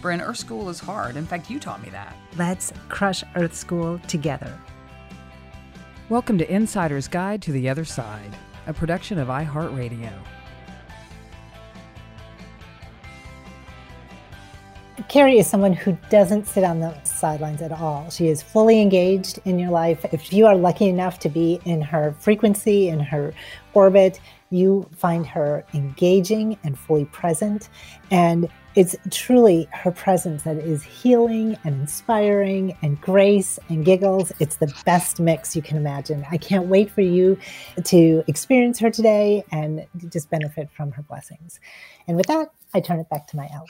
Bryn, Earth School is hard. In fact, you taught me that. Let's crush Earth School together. Welcome to Insider's Guide to the Other Side, a production of iHeartRadio. Carrie is someone who doesn't sit on the sidelines at all. She is fully engaged in your life. If you are lucky enough to be in her frequency, in her orbit, you find her engaging and fully present. And it's truly her presence that is healing and inspiring and grace and giggles. It's the best mix you can imagine. I can't wait for you to experience her today and just benefit from her blessings. And with that, I turn it back to my elf.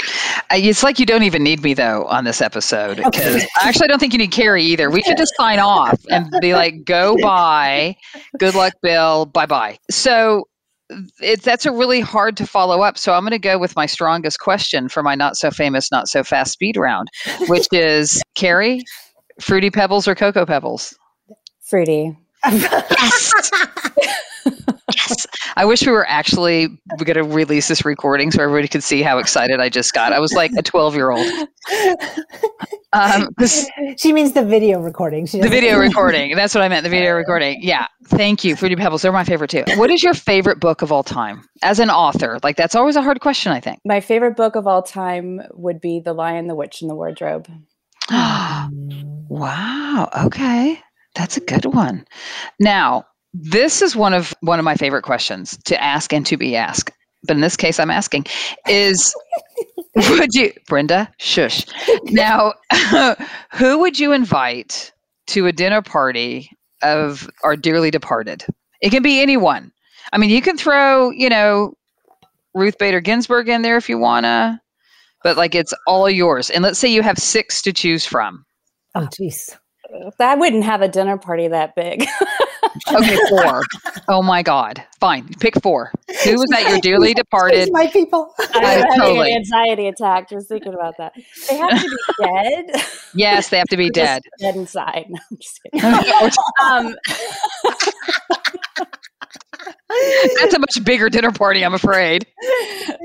It's like you don't even need me though on this episode because okay. actually I don't think you need Carrie either. We should just sign off and be like, "Go bye, good luck, Bill, bye bye." So it, that's a really hard to follow up. So I'm going to go with my strongest question for my not so famous, not so fast speed round, which is Carrie, fruity pebbles or cocoa pebbles? Fruity. yes. yes. I wish we were actually going to release this recording so everybody could see how excited I just got. I was like a 12 year old. Um, she means the video recording. the video recording. That's what I meant. The video recording. Yeah. Thank you. Fruity Pebbles. They're my favorite too. What is your favorite book of all time as an author? Like, that's always a hard question, I think. My favorite book of all time would be The Lion, the Witch, and the Wardrobe. wow. Okay. That's a good one. Now, this is one of one of my favorite questions to ask and to be asked. But in this case, I'm asking is would you, Brenda, shush. Now, who would you invite to a dinner party of our dearly departed? It can be anyone. I mean, you can throw, you know, Ruth Bader Ginsburg in there if you wanna, but like it's all yours. And let's say you have six to choose from. Oh, jeez. I wouldn't have a dinner party that big. okay, four. Oh my God. Fine. Pick four. Who was that? Your dearly departed. my people. I'm having totally. an anxiety attack just thinking about that. They have to be dead. Yes, they have to be dead. dead inside. No, I'm just kidding. um, That's a much bigger dinner party, I'm afraid.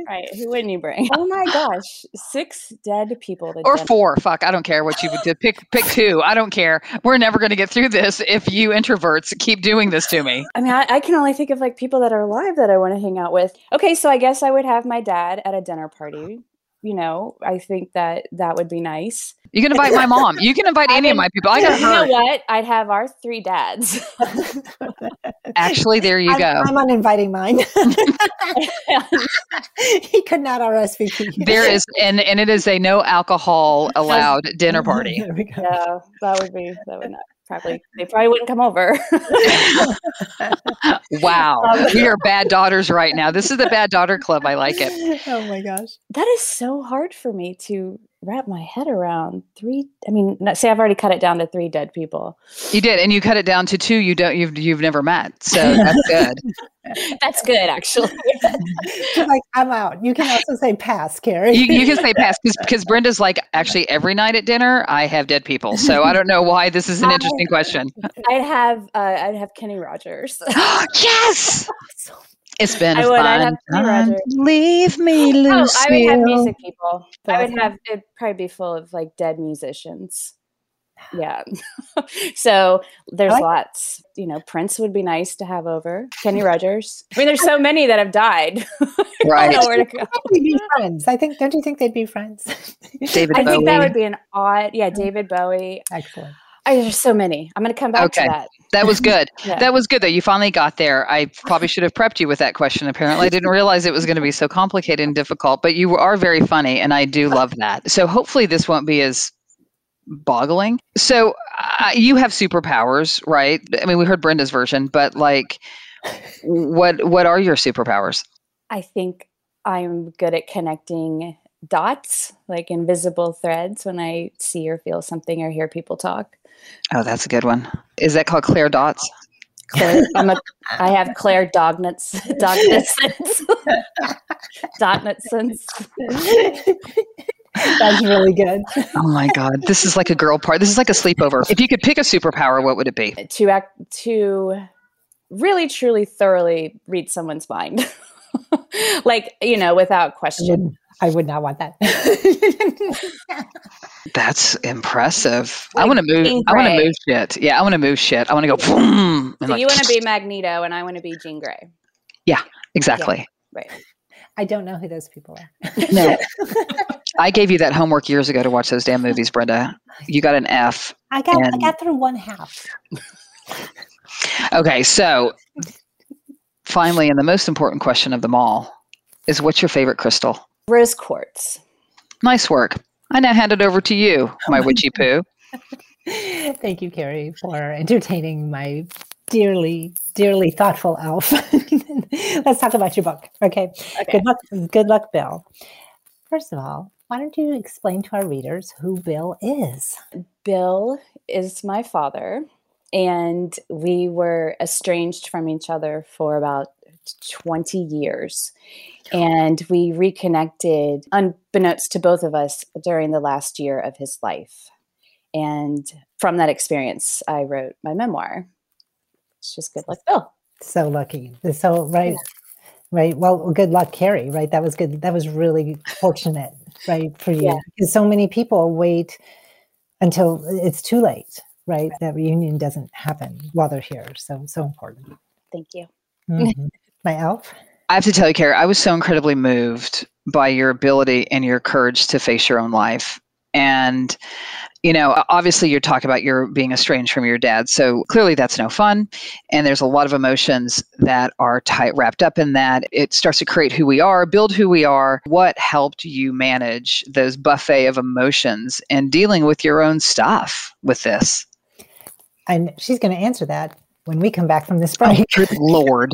Right. Who wouldn't you bring? Oh my gosh. Six dead people. or four. Fuck. I don't care what you would do. Pick pick two. I don't care. We're never going to get through this if you introverts keep doing this to me. I mean, I, I can only think of like people that are alive that I want to hang out with. Okay, so I guess I would have my dad at a dinner party you know, I think that that would be nice. You can invite my mom. You can invite any of my people. I got You know what? I'd have our three dads. Actually, there you I'm, go. I'm uninviting mine. he could not RSVP. There is, and and it is a no alcohol allowed dinner party. Yeah, that would be that would not probably they probably wouldn't come over. wow, we are bad daughters right now. This is the bad daughter club. I like it. Oh my gosh, that is so hard for me to wrap my head around three. I mean, say I've already cut it down to three dead people. You did, and you cut it down to two. You don't. You've you've never met, so that's good. That's good, actually. Like, I'm out. You can also say pass, Carrie. You, you can say pass because Brenda's like actually every night at dinner I have dead people, so I don't know why this is an interesting question. I'd have uh, I'd have Kenny Rogers. yes, it's been I a would. fun I'd have Kenny time. Leave me, Oh, I would have music people. I would have it'd probably be full of like dead musicians. Yeah. so there's like- lots. You know, Prince would be nice to have over. Kenny Rogers. I mean, there's so many that have died. I Right. don't know where to go. They'd be friends. I think. Don't you think they'd be friends? David I think that would be an odd. Yeah, David Bowie. Excellent. I, there's so many. I'm going to come back Okay. to that. That was good. Yeah. That was good though. You finally got there. I probably should have prepped you with that question. Apparently, I didn't realize it was going to be so complicated and difficult. But you are very funny, and I do love that. So hopefully, this won't be as boggling. So uh, you have superpowers, right? I mean, we heard Brenda's version, but like, what what are your superpowers? I think I'm good at connecting dots, like invisible threads, when I see or feel something or hear people talk. Oh, that's a good one. Is that called Claire Dots? Claire, I'm a, I have Claire Dognuts, Dognutsons, Dotnutsons. That's really good. Oh my God, this is like a girl part. This is like a sleepover. If you could pick a superpower, what would it be? To act, to really, truly, thoroughly read someone's mind, like you know, without I question. Wouldn't- I would not want that. That's impressive. I want to move. Jean I want to move shit. Yeah, I want to move shit. I want to go. Boom, So like, you want to be Magneto, and I want to be Jean Grey, Yeah, exactly. right? I don't know who those people are. No, I gave you that homework years ago to watch those damn movies, Brenda. You got an F. I got I got through one half. Okay, so finally, and the most important question of them all is, what's your favorite crystal? Rose quartz. Nice work. I now hand it over to you, my witchy poo. Thank you, Carrie, for entertaining my dearly, dearly thoughtful elf. Let's talk about your book. Okay. Good luck. Good luck, Bill. First of all, why don't you explain to our readers who Bill is? Bill is my father, and we were estranged from each other for about 20 years. And we reconnected, unbeknownst to both of us, during the last year of his life. And from that experience, I wrote my memoir. It's just good luck, Bill. So lucky. So right, right. Well, good luck, Carrie. Right. That was good. That was really fortunate, right, for you. Yeah. Because so many people wait until it's too late, right? That reunion doesn't happen while they're here. So so important. Thank you. Mhm. My elf. I have to tell you, Carrie, I was so incredibly moved by your ability and your courage to face your own life. And, you know, obviously you're talking about your being estranged from your dad. So clearly that's no fun. And there's a lot of emotions that are tight wrapped up in that. It starts to create who we are, build who we are. What helped you manage those buffet of emotions and dealing with your own stuff with this? And she's going to answer that when we come back from this oh, break. Good Lord.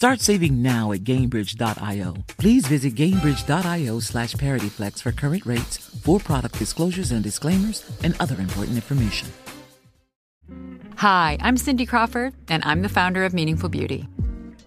Start saving now at Gainbridge.io. Please visit Gainbridge.io slash ParityFlex for current rates, for product disclosures and disclaimers, and other important information. Hi, I'm Cindy Crawford, and I'm the founder of Meaningful Beauty.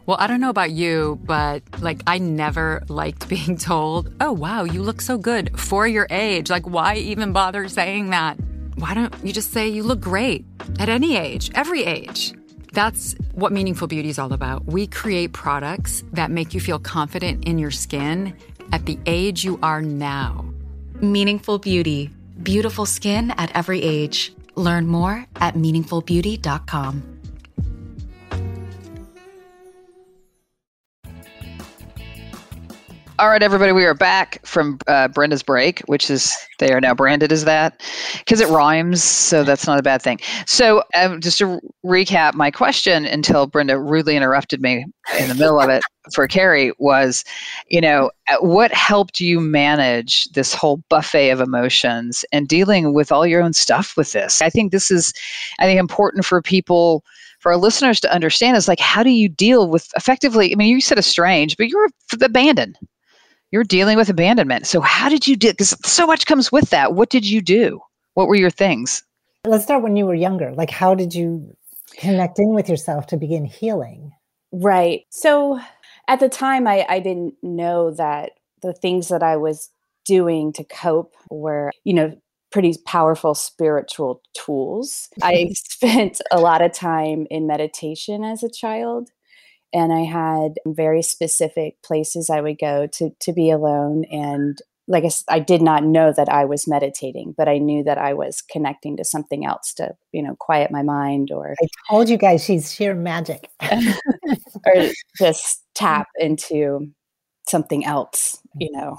Well, I don't know about you, but like I never liked being told, oh, wow, you look so good for your age. Like, why even bother saying that? Why don't you just say you look great at any age, every age? That's what Meaningful Beauty is all about. We create products that make you feel confident in your skin at the age you are now. Meaningful Beauty. Beautiful skin at every age. Learn more at meaningfulbeauty.com. All right, everybody, we are back from uh, Brenda's break, which is they are now branded as that because it rhymes, so that's not a bad thing. So, um, just to recap, my question until Brenda rudely interrupted me in the middle of it for Carrie was, you know, uh, what helped you manage this whole buffet of emotions and dealing with all your own stuff with this? I think this is, I think, important for people for our listeners to understand is like how do you deal with effectively i mean you said estranged but you're abandoned you're dealing with abandonment. So how did you do? Because so much comes with that. What did you do? What were your things? Let's start when you were younger. Like, how did you connect in with yourself to begin healing? Right. So at the time, I, I didn't know that the things that I was doing to cope were, you know, pretty powerful spiritual tools. I spent a lot of time in meditation as a child and I had very specific places I would go to to be alone and like I, I did not know that I was meditating, but I knew that I was connecting to something else to, you know, quiet my mind or I told you guys she's sheer magic. or just tap into something else, you mm-hmm. know.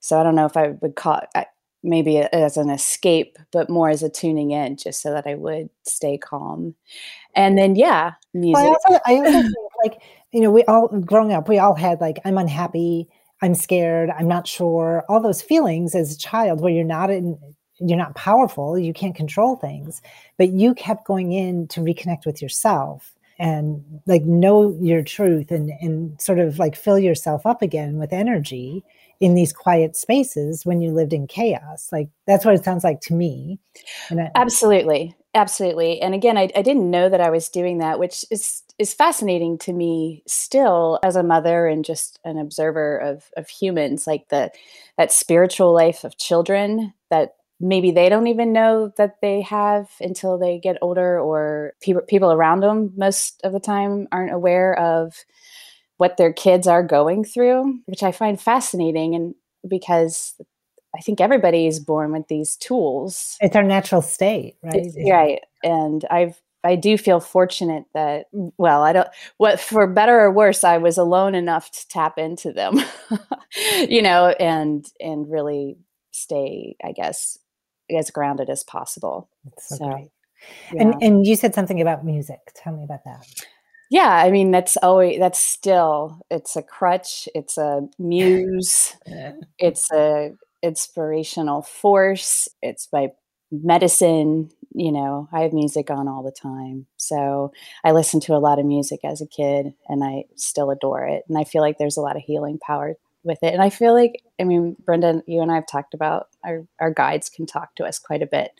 So I don't know if I would call it maybe as an escape, but more as a tuning in, just so that I would stay calm. And then, yeah, music. Well, I also, I also think like you know, we all growing up, we all had like I'm unhappy, I'm scared, I'm not sure, all those feelings as a child where you're not in you're not powerful, you can't control things, but you kept going in to reconnect with yourself and like know your truth and and sort of like fill yourself up again with energy in these quiet spaces when you lived in chaos. Like that's what it sounds like to me. I, absolutely. Absolutely. And again I, I didn't know that i was doing that which is is fascinating to me still as a mother and just an observer of of humans like the that spiritual life of children that maybe they don't even know that they have until they get older or people people around them most of the time aren't aware of what their kids are going through, which I find fascinating. And because I think everybody is born with these tools. It's our natural state, right? It's, right. And I've I do feel fortunate that well, I don't what for better or worse, I was alone enough to tap into them. you know, and and really stay, I guess, as grounded as possible. so, so yeah. And and you said something about music. Tell me about that yeah i mean that's always that's still it's a crutch it's a muse it's a inspirational force it's my medicine you know i have music on all the time so i listened to a lot of music as a kid and i still adore it and i feel like there's a lot of healing power with it and i feel like i mean brenda you and i have talked about our, our guides can talk to us quite a bit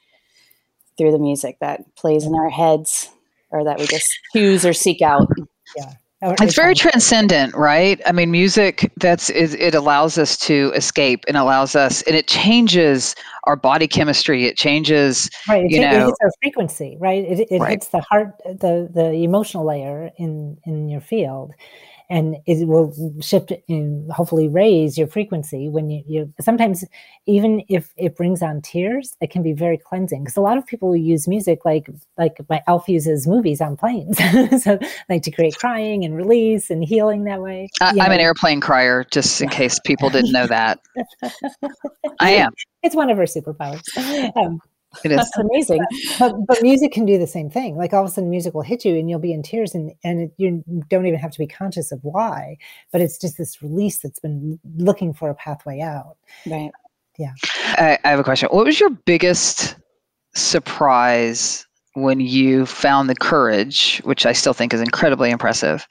through the music that plays in our heads or that we just choose or seek out. Yeah. It's very transcendent right? I mean music that's it, it, allows us to escape and allows us and it changes our body chemistry. It changes right you it, know it hits our frequency right? It, it right. hits the heart the the emotional layer in in your field and it will shift and hopefully raise your frequency when you, you sometimes even if it brings on tears it can be very cleansing. Because a lot of people use music like like my elf uses movies on planes. So like to create crying and release and healing that way. I, am an airplane crier just in case people didn't know that. I am. It's one of her superpowers. Um, it is That's amazing. But but music can do the same thing. Like all of a sudden, music will hit you, and you'll be in tears, and and it, you don't even have to be conscious of why. But it's just this release that's been looking for a pathway out. Right. Yeah. I, I have a question. What was your biggest surprise when you found the courage, which I still think is incredibly impressive,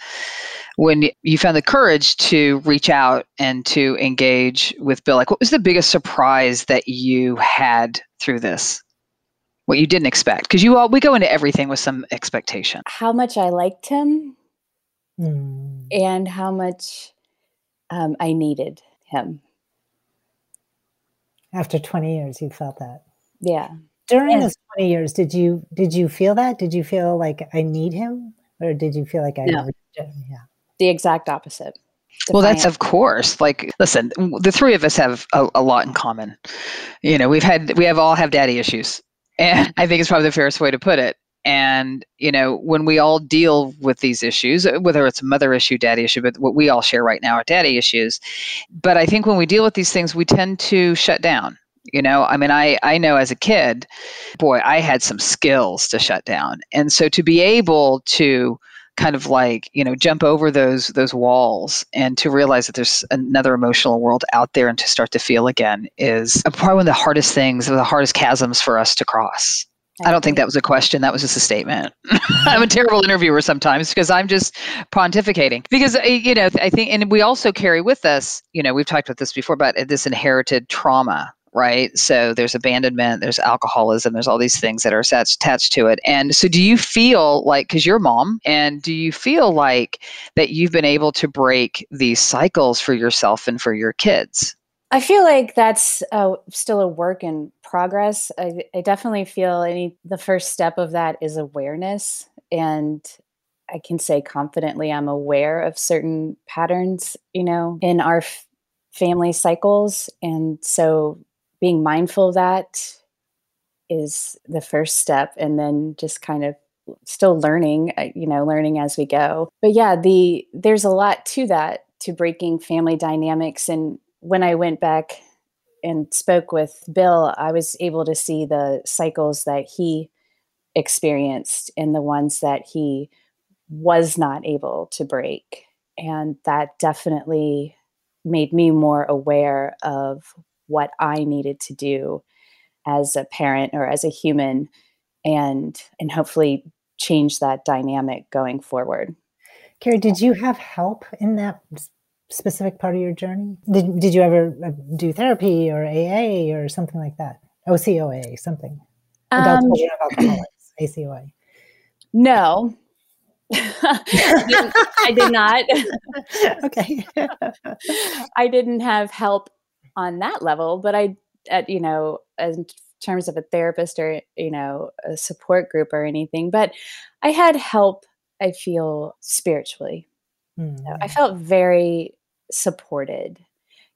when you found the courage to reach out and to engage with Bill? Like, what was the biggest surprise that you had through this? What you didn't expect because you all we go into everything with some expectation. How much i liked him mm. and how much um, i needed him. After 20 years you felt that? Yeah. During those 20 years did you did you feel that? Did you feel like i need him? Or did you feel like i no. yeah. The exact opposite. Well that's of course like listen the three of us have a, a, lot in common. You know we've had we have all have daddy issues and I think it's probably the fairest way to put it. And, you know, when we all deal with these issues, whether it's a mother issue, daddy issue, but what we all share right now are daddy issues. But I think when we deal with these things, we tend to shut down. You know, I mean, I, I know as a kid, boy, I had some skills to shut down. And so to be able to kind of like you know jump over those those walls and to realize that there's another emotional world out there and to start to feel again is probably one of the hardest things the hardest chasms for us to cross I don't think that was a question. That was just a statement. I'm a terrible interviewer sometimes because I'm just pontificating. Because, uh, you know, I think, and we also carry with us, you know, we've talked about this before about this inherited trauma right? So there's abandonment, there's alcoholism, there's all these things that are attached to it. And so do you feel like, because you're mom, and do you feel like that you've been able to break these cycles for yourself and for your kids? I feel like that's uh, still a work in progress. I, I definitely feel any the first step of that is awareness, and I can say confidently I'm aware of certain patterns, you know, in our f- family cycles, and so being mindful of that is the first step and then just kind of still learning uh, you know learning as we go. But yeah the there's a lot to that to breaking family dynamics. And when i went back and spoke with bill i was able to see the cycles that he experienced and the ones that he was not able to break. And that definitely made me more aware of what I needed to do as a parent or as a human and and hopefully change that dynamic going forward. Carrie, did you have help in that specific part of your journey? Did, did you ever uh, do therapy or AA or something like that? OCOA, something. Adult Um, Alcoholics, ACOA. No. I, didn't, I did not. okay. I didn't have help on that level, but I, at, you know, in terms of a therapist or, you know, a support group or anything, but I had help, I feel spiritually. So I felt very supported.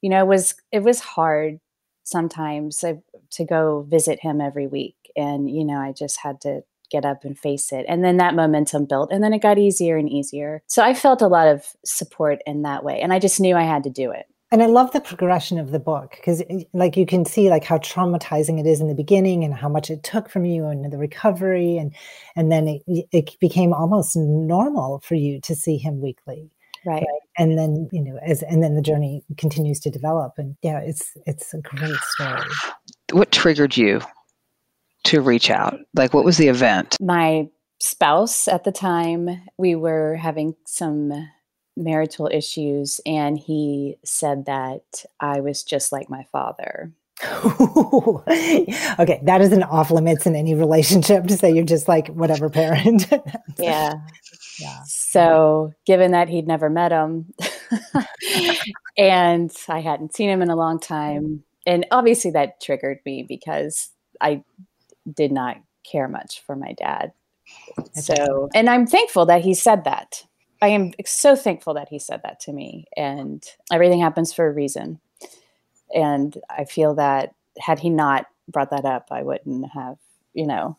You know, it was, it was hard sometimes uh, to go visit him every week. And, you know, I just had to get up and face it. And then that momentum built and then it got easier and easier. So I felt a lot of support in that way. And I just knew I had to do it. And I love the progression of the book because, eh, like, you can see like how traumatizing it is in the beginning and how much it took from you and the recovery, and and then it, it became almost normal for you to see him weekly, Right. And then you know, as and then the journey continues to develop, and yeah, it's it's a great story. What triggered you to reach out? Like, what was the event? My spouse at the time, we were having some marital issues, and he said that I was just like my father. okay, that is an off limits in any relationship to say you're just like whatever parent. Yeah. Yeah. So, given that he'd never met him and I hadn't seen him in a long time, and obviously that triggered me because I did not care much for my dad. So, and I'm thankful that he said that. I am so thankful that he said that to me, and everything happens for a reason. And I feel that had he not brought that up, I wouldn't have, you know,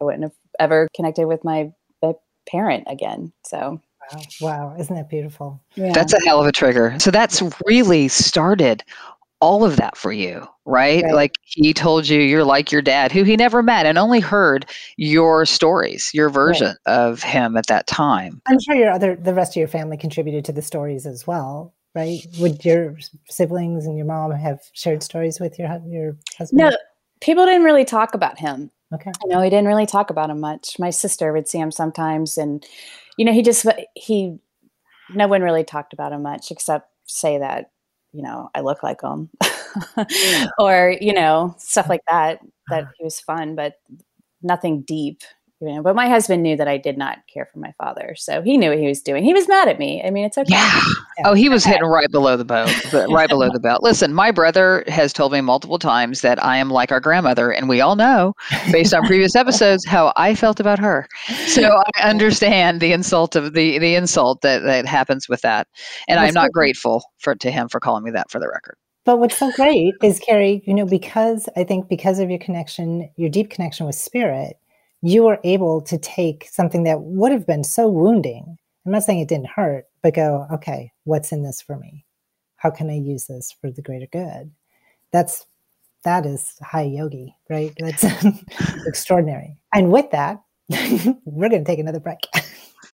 I wouldn't have ever connected with my, my parent again. So, wow, wow, isn't that beautiful? Yeah. That's a hell of a trigger. So that's really started all of that for you, right? Right. Like he told you you're like your dad, who he never met and only heard your stories, your version of him at that time. I'm sure your other, the rest of your family contributed to the stories as well, right? Would your siblings and your mom have shared stories with your your husband? No, people didn't really talk about him. Okay. You know, he didn't really talk about him much. My sister would see him sometimes, and you know, he just he no one really talked about him much except say that you know I look like him, or you know stuff like that. That uh-huh. he was fun, but nothing deep. You know, but my husband knew that I did not care for my father, so he knew what he was doing. He was mad at me. I mean, it's okay. Yeah. Oh, he was hitting right below the boat, but right below the belt. Listen, my brother has told me multiple times that I am like our grandmother, and we all know, based on previous episodes, how I felt about her. So I understand the insult of the the insult that that happens with that, and I'm not okay. grateful for to him for calling me that for the record. But what's so great is, Carrie, you know, because I think because of your connection, your deep connection with spirit, you were able to take something that would have been so wounding. I'm not saying it didn't hurt, but go, okay, what's in this for me? How can I use this for the greater good? That's that is high yogi, right? That's extraordinary. And with that, we're going to take another break.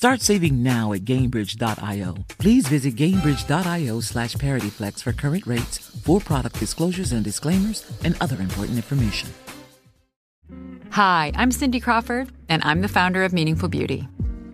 Start saving now at Gainbridge.io. Please visit Gainbridge.io slash ParityFlex for current rates, for product disclosures and disclaimers, and other important information. Hi, I'm Cindy Crawford, and I'm the founder of Meaningful Beauty.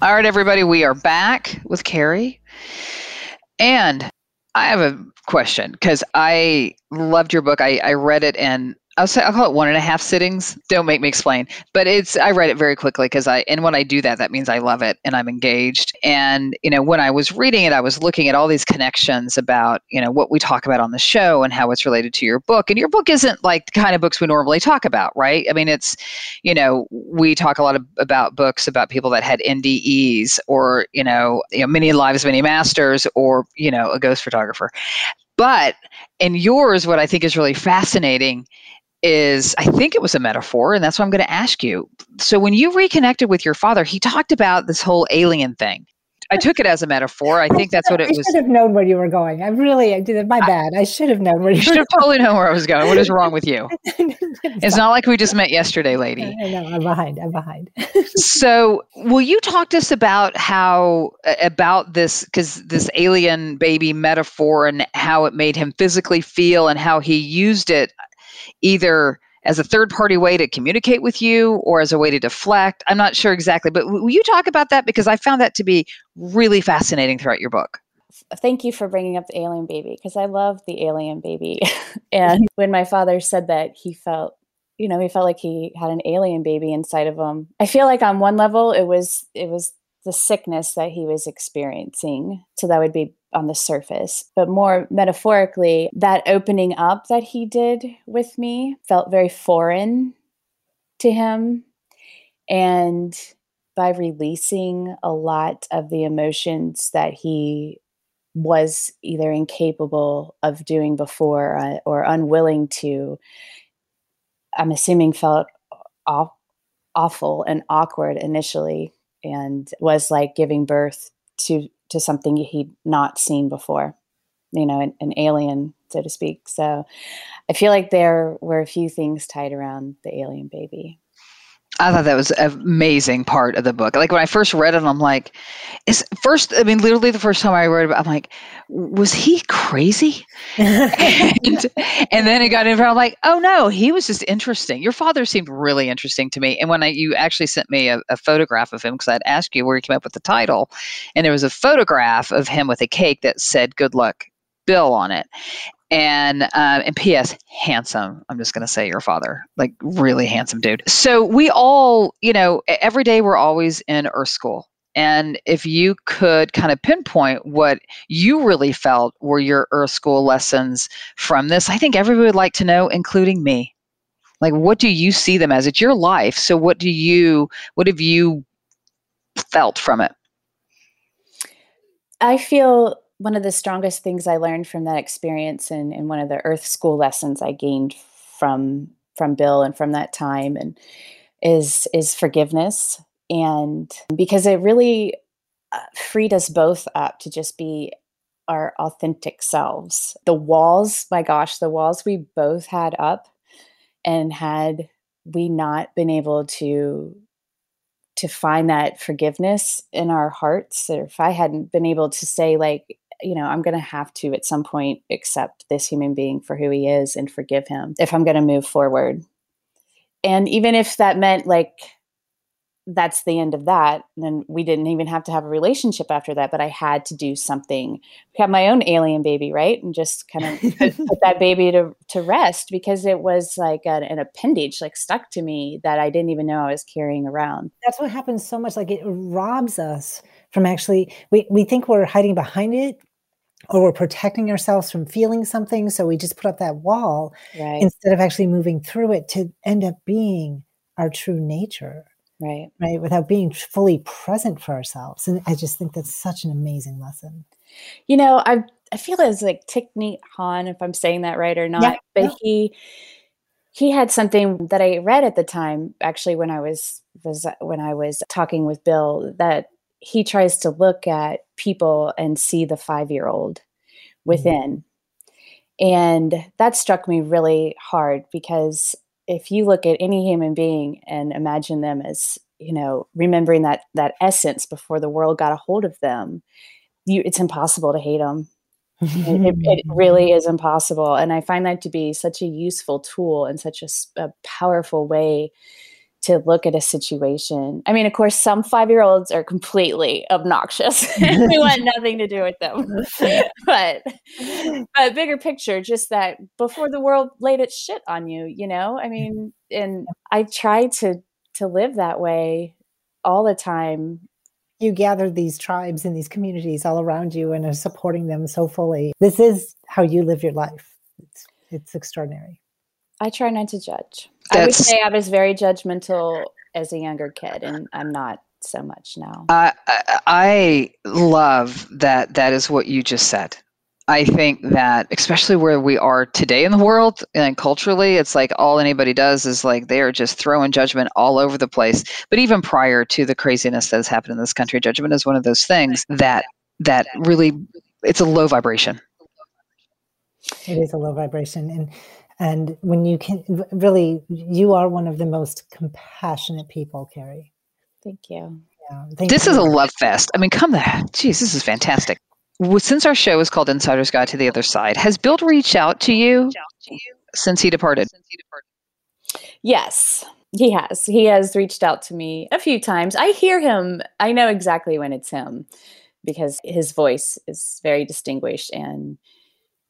All right, everybody, we are back with Carrie. And I have a question because I loved your book. I, I read it and I'll say I'll call it one and a half sittings. Don't make me explain. But it's I read it very quickly because I and when I do that, that means I love it and I'm engaged. And you know, when I was reading it, I was looking at all these connections about you know what we talk about on the show and how it's related to your book. And your book isn't like the kind of books we normally talk about, right? I mean, it's you know we talk a lot of, about books about people that had NDEs or you know you know many lives, many masters, or you know a ghost photographer. But in yours, what I think is really fascinating is I think it was a metaphor, and that's what I'm going to ask you. So, when you reconnected with your father, he talked about this whole alien thing. I took it as a metaphor. I think that's what it was. I should have known where you were going. I really, I did my bad. I should have known where you, should were have totally known where I was going. What is wrong with you? It's not like we just met yesterday, lady. I know, I'm behind. I'm behind. so will you talk to us about how about this because this alien baby metaphor and how it made him physically feel and how he used it either as a third party way to communicate with you or as a way to deflect i'm not sure exactly but will you talk about that because i found that to be really fascinating throughout your book thank you for bringing up the alien baby because I love the alien baby. and when my father said that he felt, you know, he felt like he had an alien baby inside of him. I feel like on one level it was it was the sickness that he was experiencing. So that would be on the surface. But more metaphorically, that opening up that he did with me felt very foreign to him. And by releasing a lot of the emotions that he was either incapable of doing before uh, or unwilling to i'm assuming felt aw- awful and awkward initially and was like giving birth to to something he'd not seen before you know an, an alien so to speak. So i feel like there were a few things tied around the alien baby I thought that was an amazing part of the book. Like when I first read it, I'm like, is first, I mean, literally the first time I read it, I'm like, was he crazy? and, and then it got in front, I'm like, oh no, he was just interesting. Your father seemed really interesting to me. And when I, you actually sent me a, a photograph of him, because I'd asked you where he came up with the title, and there was a photograph of him with a cake that said, good luck, Bill on it and uh, and P.S. handsome. I'm just to say your father, like really handsome dude. So we all, you know, every day we're always in Earth School. And if you could kind of pinpoint what you really felt were your Earth School lessons from this, I think everybody would like to know, including me. Like, what do you see them as? It's your life. So, what do you, what have you felt from it? I feel one of the strongest things I learned from that experience and, and one of the earth school lessons I gained from from Bill and from that time and is is forgiveness and because it really uh, freed us both up to just be our authentic selves. The walls, my gosh, the walls we both had up and had we not been able to to find that forgiveness in our hearts or if I hadn't been able to say like you know, I'm going to have to at some point accept this human being for who he is and forgive him if I'm going to move forward. And even if that meant like that's the end of that, then we didn't even have to have a relationship after that, but I had to do something. Have my own alien baby, right? And just kind of put, put, that baby to, to rest because it was like an, an appendage, like stuck to me that I didn't even know I was carrying around. That's what happens so much. Like it robs us from actually, we, we think we're hiding behind it or we're protecting ourselves from feeling something. So we just put up that wall right. instead of actually moving through it to end up being our true nature. Right. Right. Without being fully present for ourselves. And I just think that's such an amazing lesson. You know, I I feel as like Thich Nhat Hanh, if I'm saying that right or not, yeah, but yeah. he he had something that I read at the time, actually when I was was when I was talking with Bill, that he tries to look at people and see the five year old within. Mm-hmm. And that struck me really hard because if you look at any human being and imagine them as, you know, remembering that that essence before the world got a hold of them, you it's impossible to hate them. it, it, really is impossible. And I find that to be such a useful tool and such a, a powerful way to look at a situation. I mean, of course, some five year olds are completely obnoxious. we want nothing to do with them. but but bigger picture, just that before the world laid its shit on you, you know? I mean, and I try to to live that way all the time. You gather these tribes and these communities all around you and are supporting them so fully. This is how you live your life. It's it's extraordinary. I try not to judge. I would say I was very judgmental as a younger kid, and I'm not so much now. I I love that. That is what you just said. I think that, especially where we are today in the world and culturally, it's like all anybody does is like they are just throwing judgment all over the place. But even prior to the craziness that has happened in this country, judgment is one of those things that that really it's a low vibration. It is a low vibration, and and when you can really, you are one of the most compassionate people, Carrie. Thank you. Yeah, thank this you. is a love fest. I mean, come there. Geez, this is fantastic. Since our show is called Insider's Guide to the Other Side, has Bill reached out to you since he departed? Yes, he has. He has reached out to me a few times. I hear him. I know exactly when it's him because his voice is very distinguished and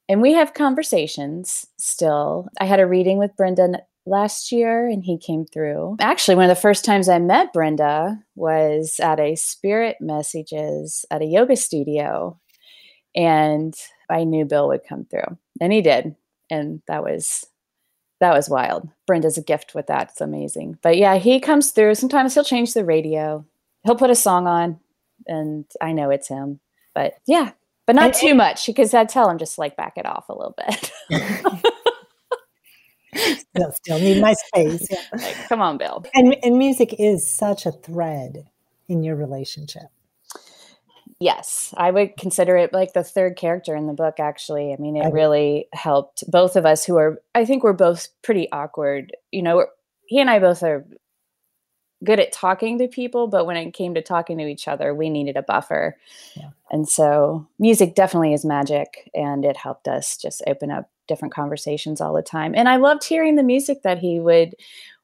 and we have conversations still. I had a reading with Brenda last year and he came through. Actually, one of the first times I met Brenda was at a spirit messages at a yoga studio. And I knew Bill would come through. And he did. And that was that was wild. Brenda's a gift with that. It's amazing. But yeah, he comes through. Sometimes he'll change the radio. He'll put a song on and I know it's him. But yeah, but not and, too much because I tell him just like back it off a little bit. still, still need my space. Yeah. Like, come on, Bill. And and music is such a thread in your relationship. Yes, I would consider it like the third character in the book. Actually, I mean, it really helped both of us who are. I think we're both pretty awkward. You know, he and I both are good at talking to people, but when it came to talking to each other, we needed a buffer. Yeah. And so music definitely is magic and it helped us just open up different conversations all the time. And I loved hearing the music that he would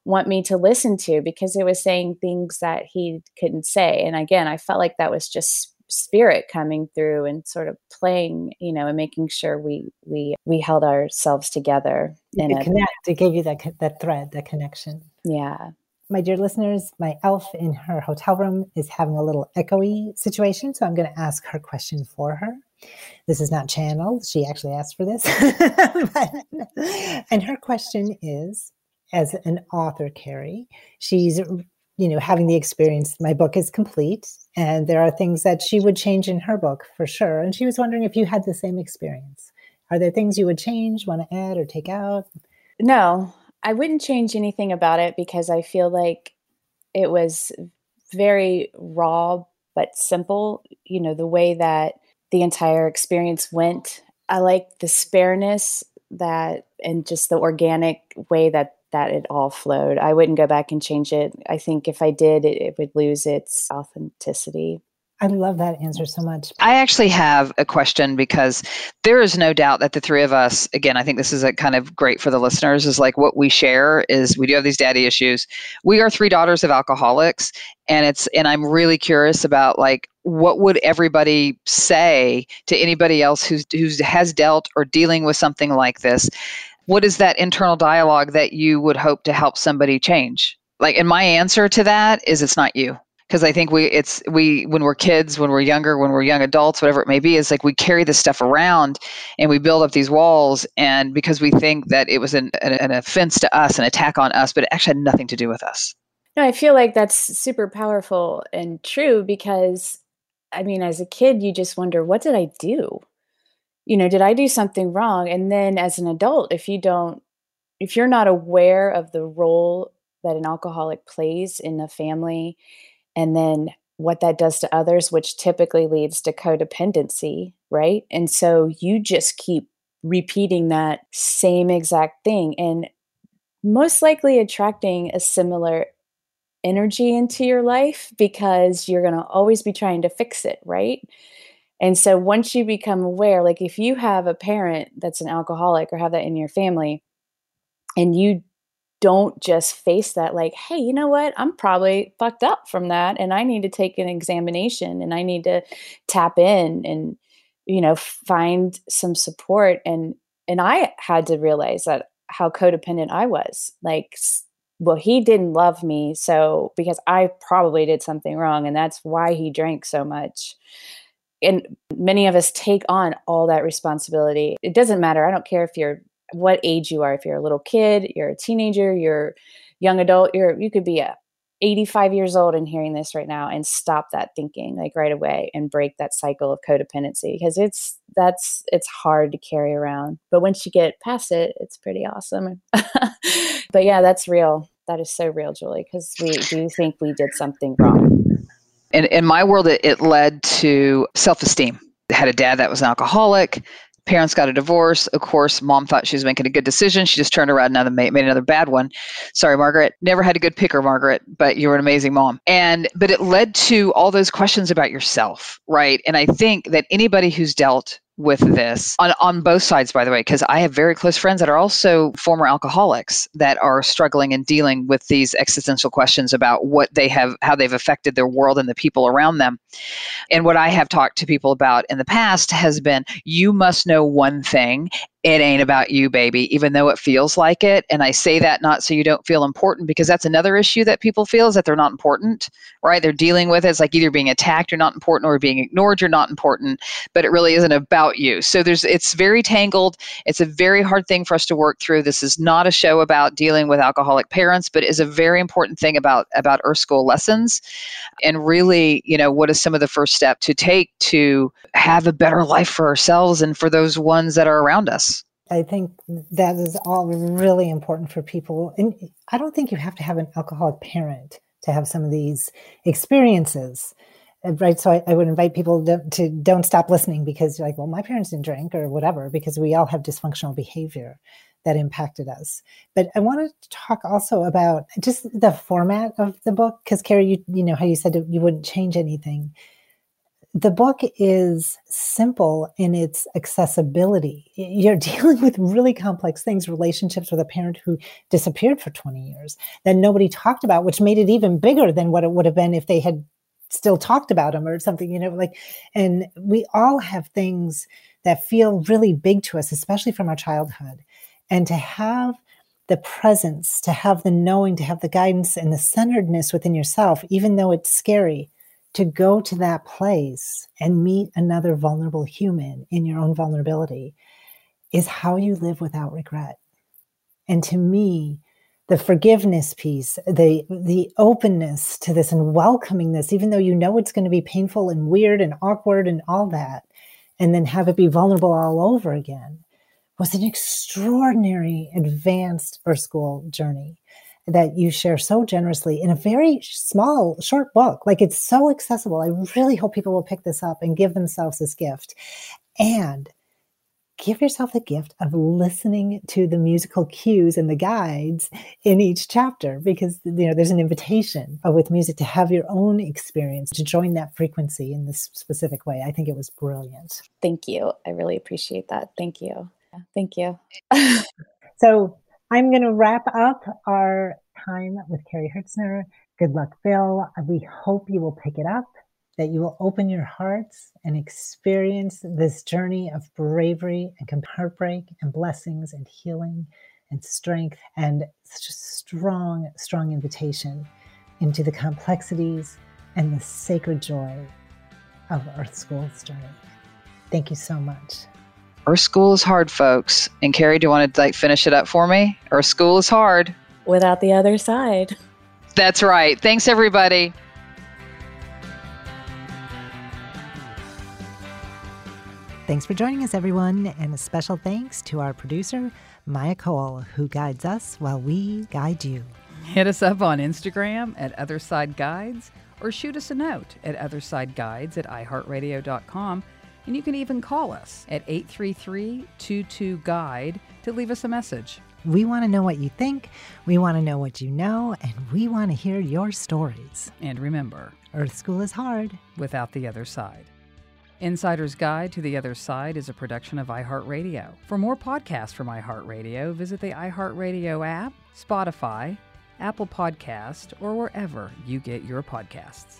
want me to listen to because it was saying things that he couldn't say. And again, I felt like that was just spirit coming through and sort of playing you know and making sure we we we held ourselves together it connect it gave you that that thread that connection yeah my dear listeners, my elf in her hotel room is having a little echoey situation, so I'm going to ask her question for her. This is not channeled. She actually asked for this. but, and her question is as an author, Carrie, she's you know having the experience my book is complete and there are things that she would change in her book for sure and she was wondering if you had the same experience are there things you would change want to add or take out no I wouldn't change anything about it because I feel like it was very raw but simple. You know, the way that the entire experience went. I like the spareness that and just the organic way that that it all flowed. I wouldn't go back and change it. I think if I did, it, it would lose its authenticity. I love that answer so much. I actually have a question because there is no doubt that the three of us, again, I think this is a kind of great for the listeners, is like what we share is we do have these daddy issues. We are three daughters of alcoholics, and it's and I'm really curious about like what would everybody say to anybody else who's who has dealt or dealing with something like this? What is that internal dialogue that you would hope to help somebody change? Like, and my answer to that is it's not you because I think we it's we when we're kids, when we're younger, when we're young adults, whatever it may be, it's like we carry this stuff around and we build up these walls, and because we think that it was an, an, an offense to us, an attack on us, but it actually had nothing to do with us. No, I feel like that's super powerful and true because I mean, as a kid, you just wonder, what did I do? You know, did I do something wrong? And then as an adult, if you don't, if you're not aware of the role that an alcoholic plays in a family and then what that does to others, which typically leads to codependency, right? And so you just keep repeating that same exact thing and most likely attracting a similar energy into your life because you're going to always be trying to fix it, right? And so once you become aware, like if you have a parent that's an alcoholic or have that in your family and you don't just face that like hey you know what? I'm probably fucked up from that and i need to take an examination and i need to tap in and you know find some support. And and i had to realize that how codependent i was like well he didn't love me so because i probably did something wrong and that's why he drank so much. And many of us take on all that responsibility. It doesn't matter i don't care if you're what age you are. If you're a little kid, you're a teenager, you're young adult, you're you could be a 85 years old and hearing this right now and stop that thinking like right away and break that cycle of codependency because it's that's it's hard to carry around but once you get past it it's pretty awesome. But yeah that's real. That is so real julie because we do think we did something wrong. In, in my world it, it led to self-esteem. I had a dad that was an alcoholic parents got a divorce. Of course, mom thought she was making a good decision. She just turned around and made, made another bad one. Sorry, Margaret. Never had a good picker, Margaret, but you were an amazing mom. And but it led to all those questions about yourself, right? And I think that anybody who's dealt with this on, on both sides, by the way, because I have very close friends that are also former alcoholics that are struggling and dealing with these existential questions about what they have, how they've affected their world and the people around them. And what I have talked to people about in the past has been you must know one thing it ain't about you, baby, even though it feels like it. And I say that not so you don't feel important, because that's another issue that people feel is that they're not important, right? They're dealing with it. It's like either being attacked, you're not important, or being ignored, you're not important, but it really isn't about you. So there's it's very tangled. It's a very hard thing for us to work through. This is not a show about dealing with alcoholic parents, but is a very important thing about about School lessons. And really, you know, what is some of the first step to take to have a better life for ourselves and for those ones that are around us? I think that is all really important for people. And I don't think you have to have an alcoholic parent to have some of these experiences. Uh, right. So I, I would invite people to, to, don't stop listening because you're like, well, my parents didn't drink or whatever, because we all have dysfunctional behavior that impacted us. But I wanted to talk also about just the format of the book, because Carrie, you, you know how you said you wouldn't change anything the book is simple in its accessibility. You're dealing with really complex things, relationships with a parent who disappeared for 20 years that nobody talked about, which made it even bigger than what it would have been if they had still talked about him or something, you know, like, and we all have things that feel really big to us, especially from our childhood. And to have the presence, to have the knowing, to have the guidance and the centeredness within yourself, even though it's scary, to go to that place and meet another vulnerable human in your own vulnerability is how you live without regret. And to me, the forgiveness piece, the the openness to this and welcoming this, even though you know it's going to be painful and weird and awkward and all that, and then have it be vulnerable all over again, was an extraordinary advanced Earth School journey that you share so generously in a very small, short book. Like it's so accessible. I really hope people will pick this up and give themselves this gift. And give yourself the gift of listening to the musical cues and the guides in each chapter because you know there's an invitation with music to have your own experience to join that frequency in this specific way i think it was brilliant thank you i really appreciate that thank you thank you so I'm going to wrap up our time with Carrie Hertzner. Good luck, Bill. We hope you will pick it up, that you will open your hearts and experience this journey of bravery and heartbreak and blessings and healing and strength and such a strong, strong invitation into the complexities and the sacred joy of Earth School's journey. Thank you so much. Earth school is hard, folks. And Carrie, do you want to like finish it up for me? Earth school is hard. Without the other side. That's right. Thanks, everybody. Thanks for joining us, everyone, and a special thanks to our producer, Maya Cole, who guides us while we guide you. Hit us up on Instagram at Otherside Guides or shoot us a note at OthersideGuides at iHeartRadio.com and you can even call us at 833 22 Guide to leave us a message. We want to know what you think, we want to know what you know, and we want to hear your stories. And remember, Earth School is hard without the other side. Insider's Guide to the Other Side is a production of iHeartRadio. For more podcasts from iHeartRadio, visit the iHeartRadio app, Spotify, Apple Podcast, or wherever you get your podcasts.